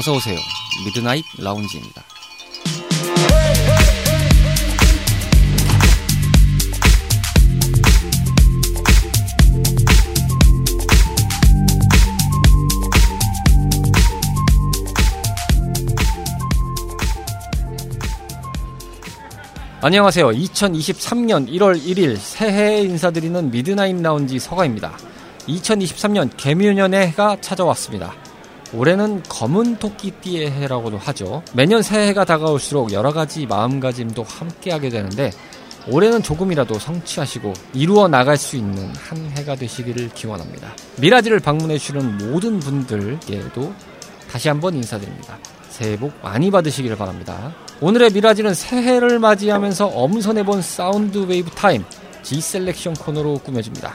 어서 오세요. 미드나잇 라운지입니다. 안녕하세요. 2023년 1월 1일 새해 인사드리는 미드나잇 라운지 서가입니다. 2023년 계묘년의 해가 찾아왔습니다. 올해는 검은 토끼띠의 해라고도 하죠. 매년 새해가 다가올수록 여러 가지 마음가짐도 함께하게 되는데 올해는 조금이라도 성취하시고 이루어 나갈 수 있는 한 해가 되시기를 기원합니다. 미라지를 방문해 주시는 모든 분들께도 다시 한번 인사드립니다. 새해 복 많이 받으시기를 바랍니다. 오늘의 미라지는 새해를 맞이하면서 엄선해본 sound wave time G selection 코너로 꾸며집니다.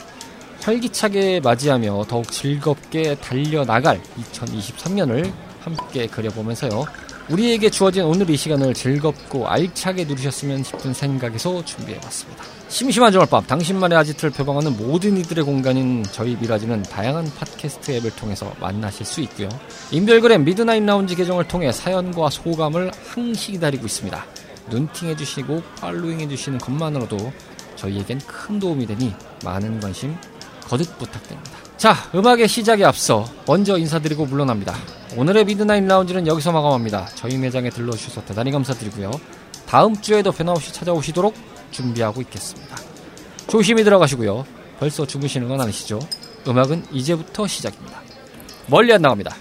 활기차게 맞이하며 더욱 즐겁게 달려나갈 2023년을 함께 그려보면서요. 우리에게 주어진 오늘 이 시간을 즐겁고 알차게 누리셨으면 싶은 생각에서 준비해봤습니다. 심심한 주말밤 당신만의 아지트를 표방하는 모든 이들의 공간인 저희 미라지는 다양한 팟캐스트 앱을 통해서 만나실 수 있고요. 인별그램 미드나잇 라운지 계정을 통해 사연과 소감을 항시 기다리고 있습니다. 눈팅해주시고 following해주시는 것만으로도 저희에겐 큰 도움이 되니 많은 관심 거듭 부탁드립니다. 자, 음악의 시작에 앞서 먼저 인사드리고 물러납니다. 오늘의 미드나잇 라운지는 여기서 마감합니다. 저희 매장에 들러주셔서 대단히 감사드리고요. 다음 주에도 변함없이 찾아오시도록 준비하고 있겠습니다. 조심히 들어가시고요. 벌써 주무시는 건 아니시죠? 음악은 이제부터 시작입니다. 멀리 안 나갑니다.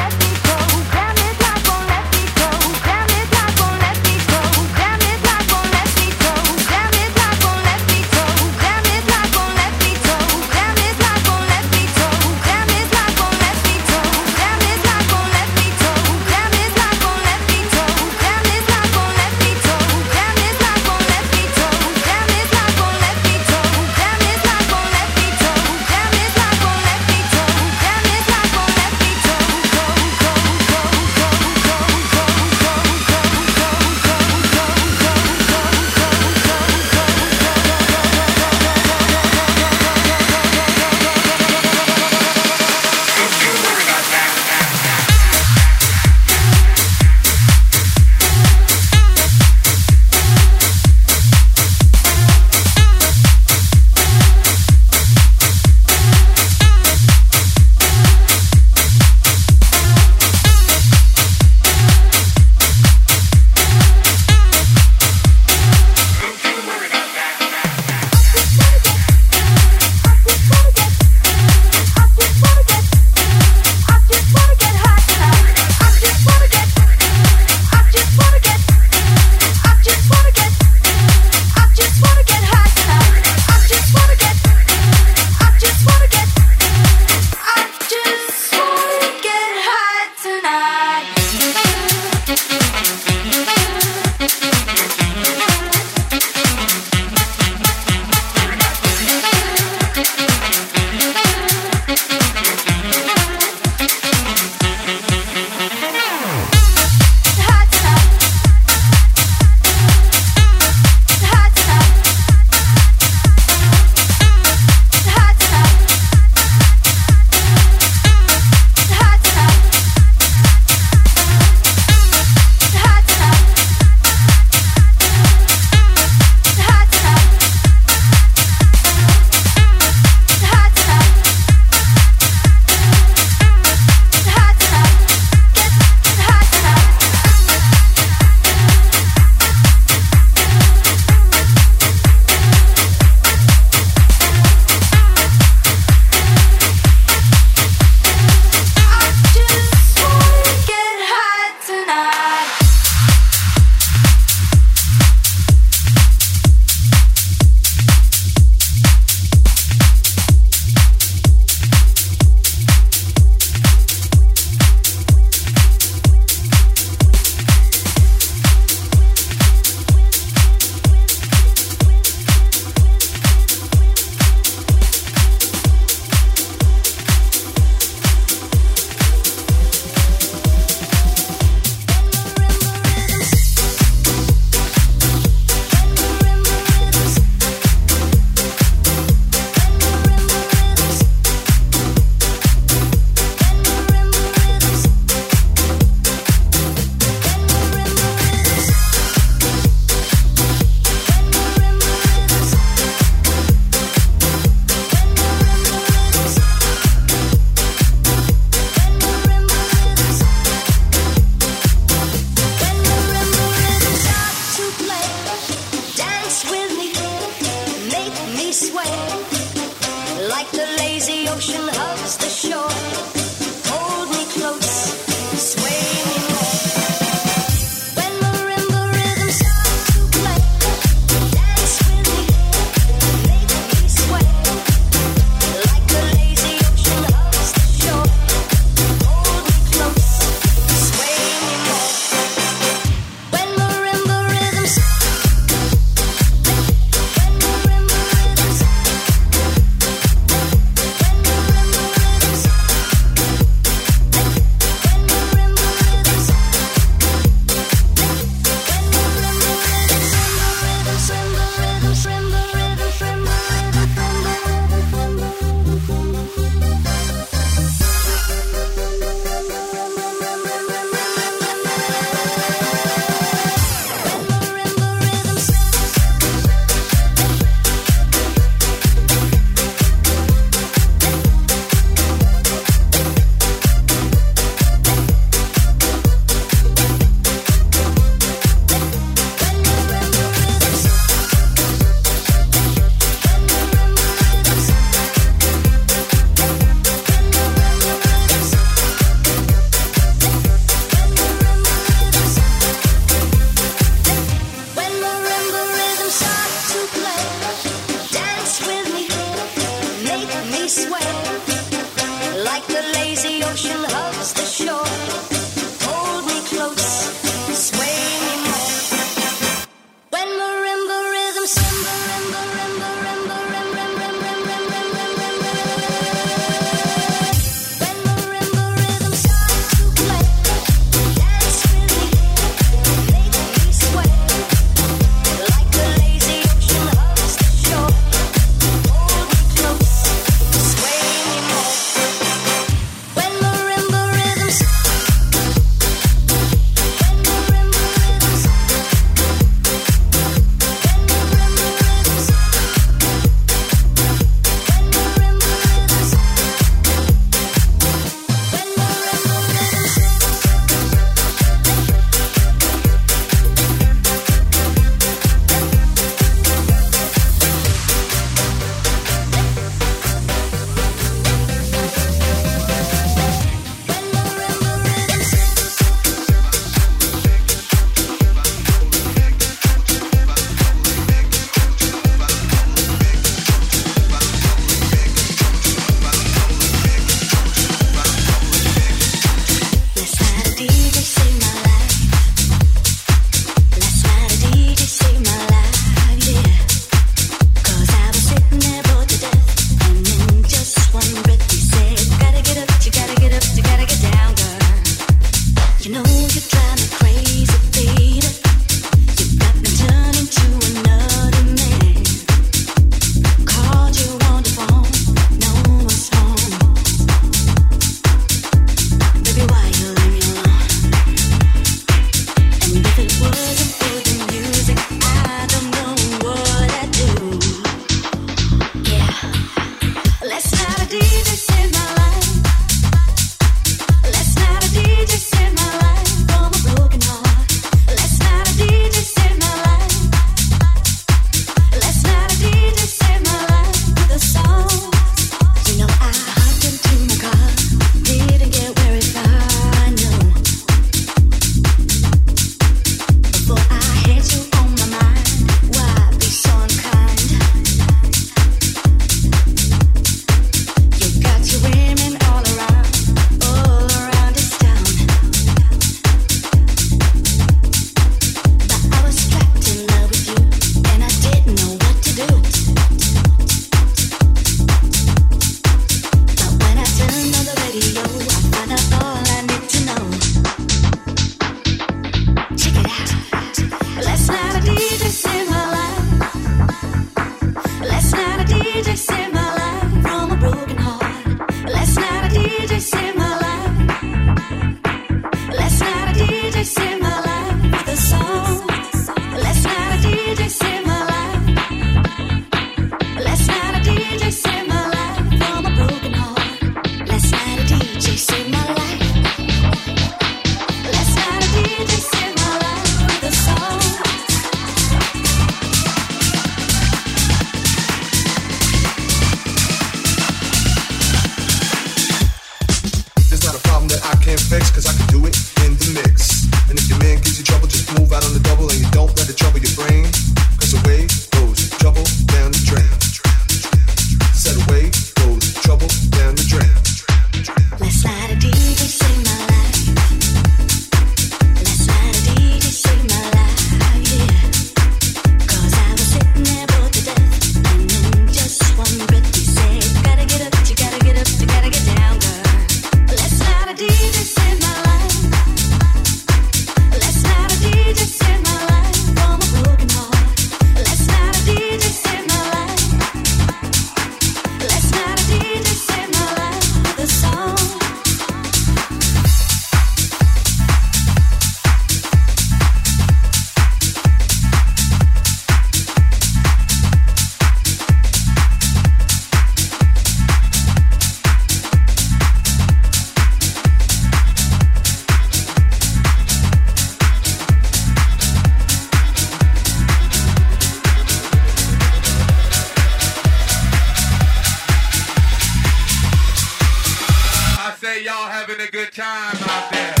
having a good time out there.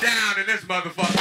down in this motherfucker.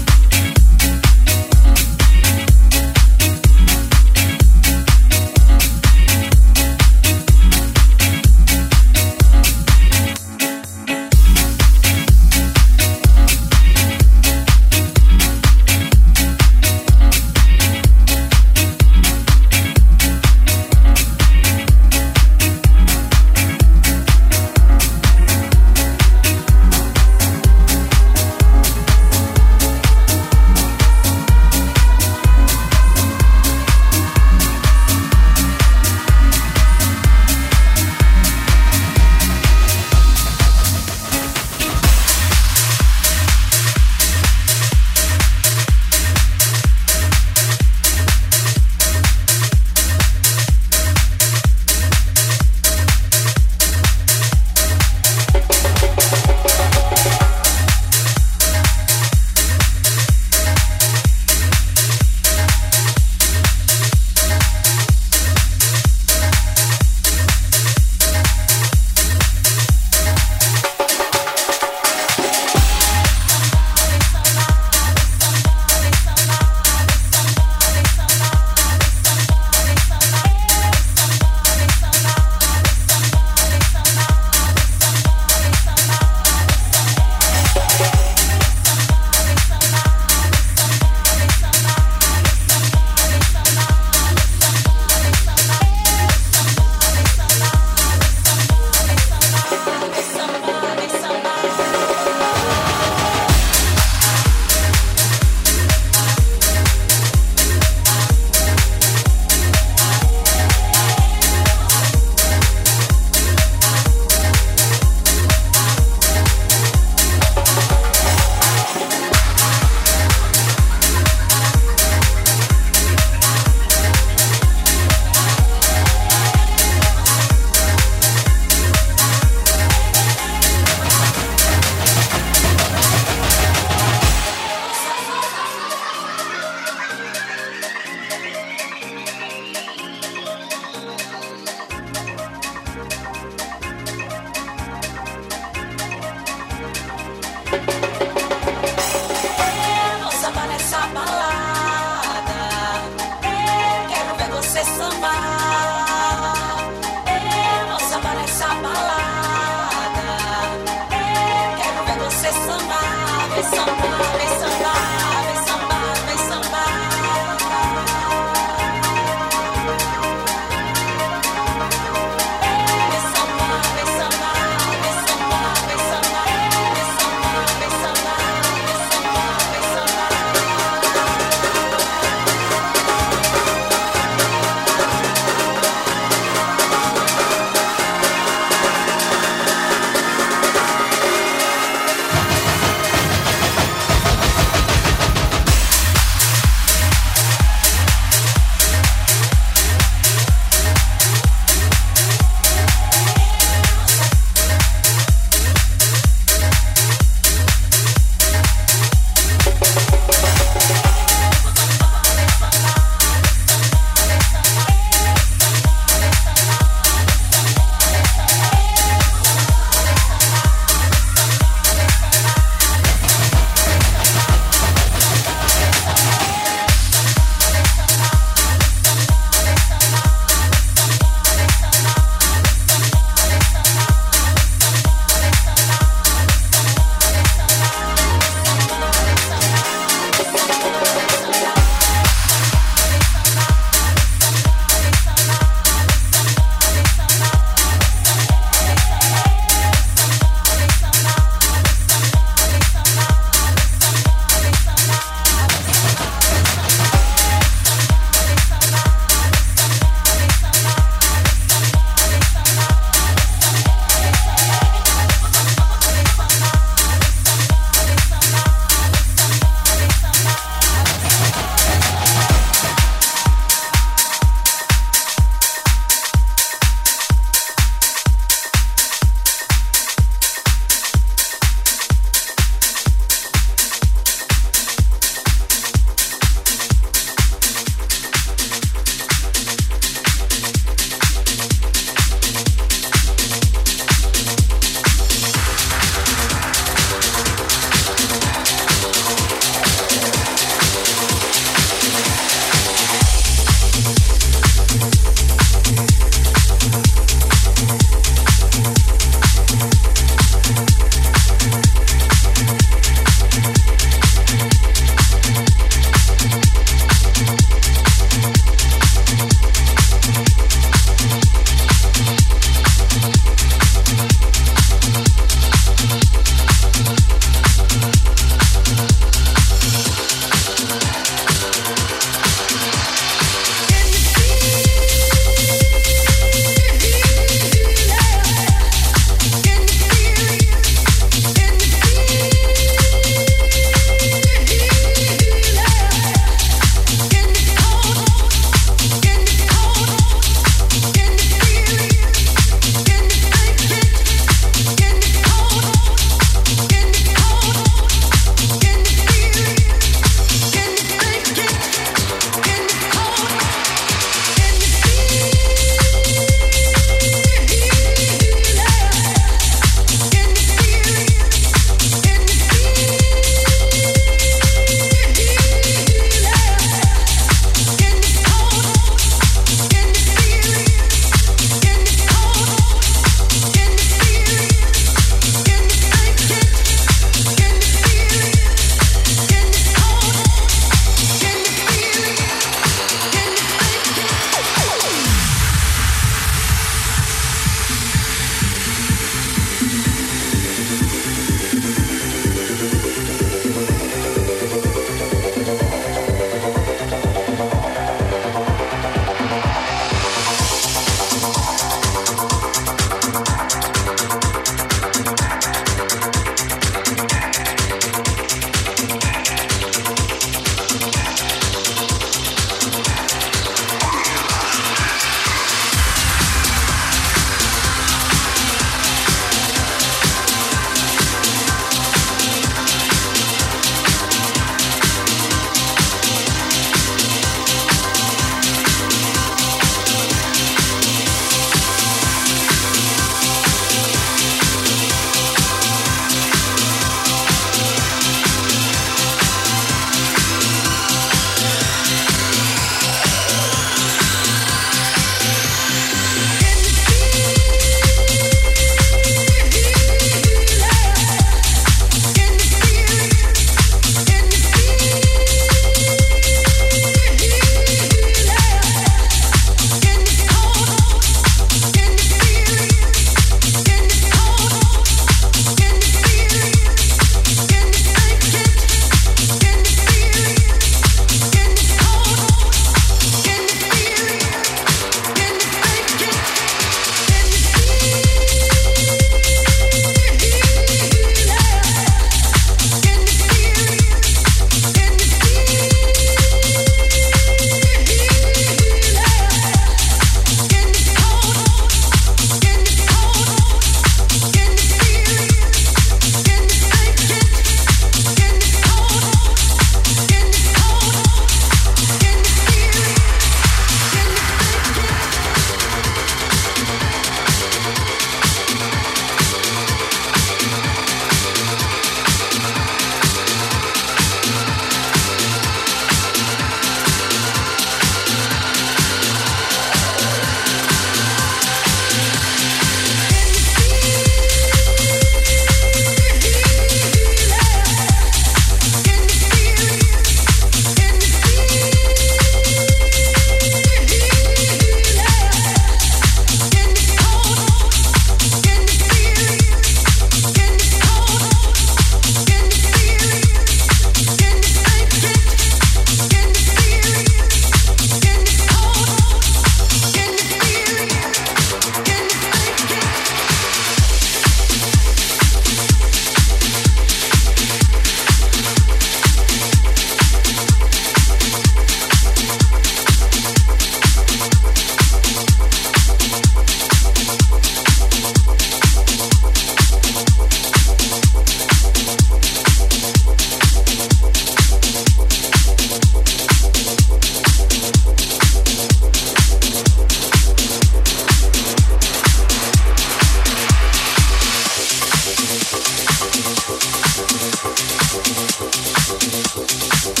Thank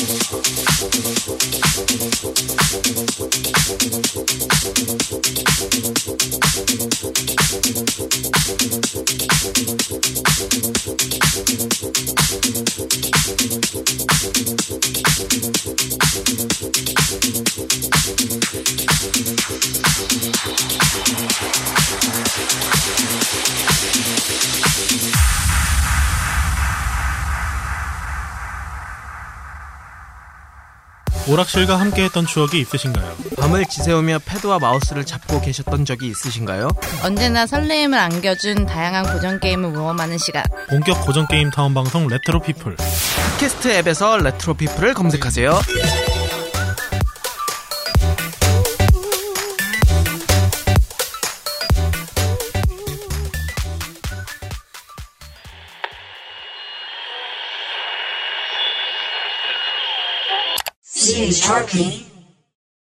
you. 오락실과 함께했던 추억이 있으신가요? 밤을 지새우며 패드와 마우스를 잡고 계셨던 적이 있으신가요? 언제나 설레임을 안겨준 다양한 고전 게임을 모험하는 시간. 본격 고전 게임 타운 방송 레트로 피플. 팟캐스트 앱에서 레트로 피플을 검색하세요. James Tarpley.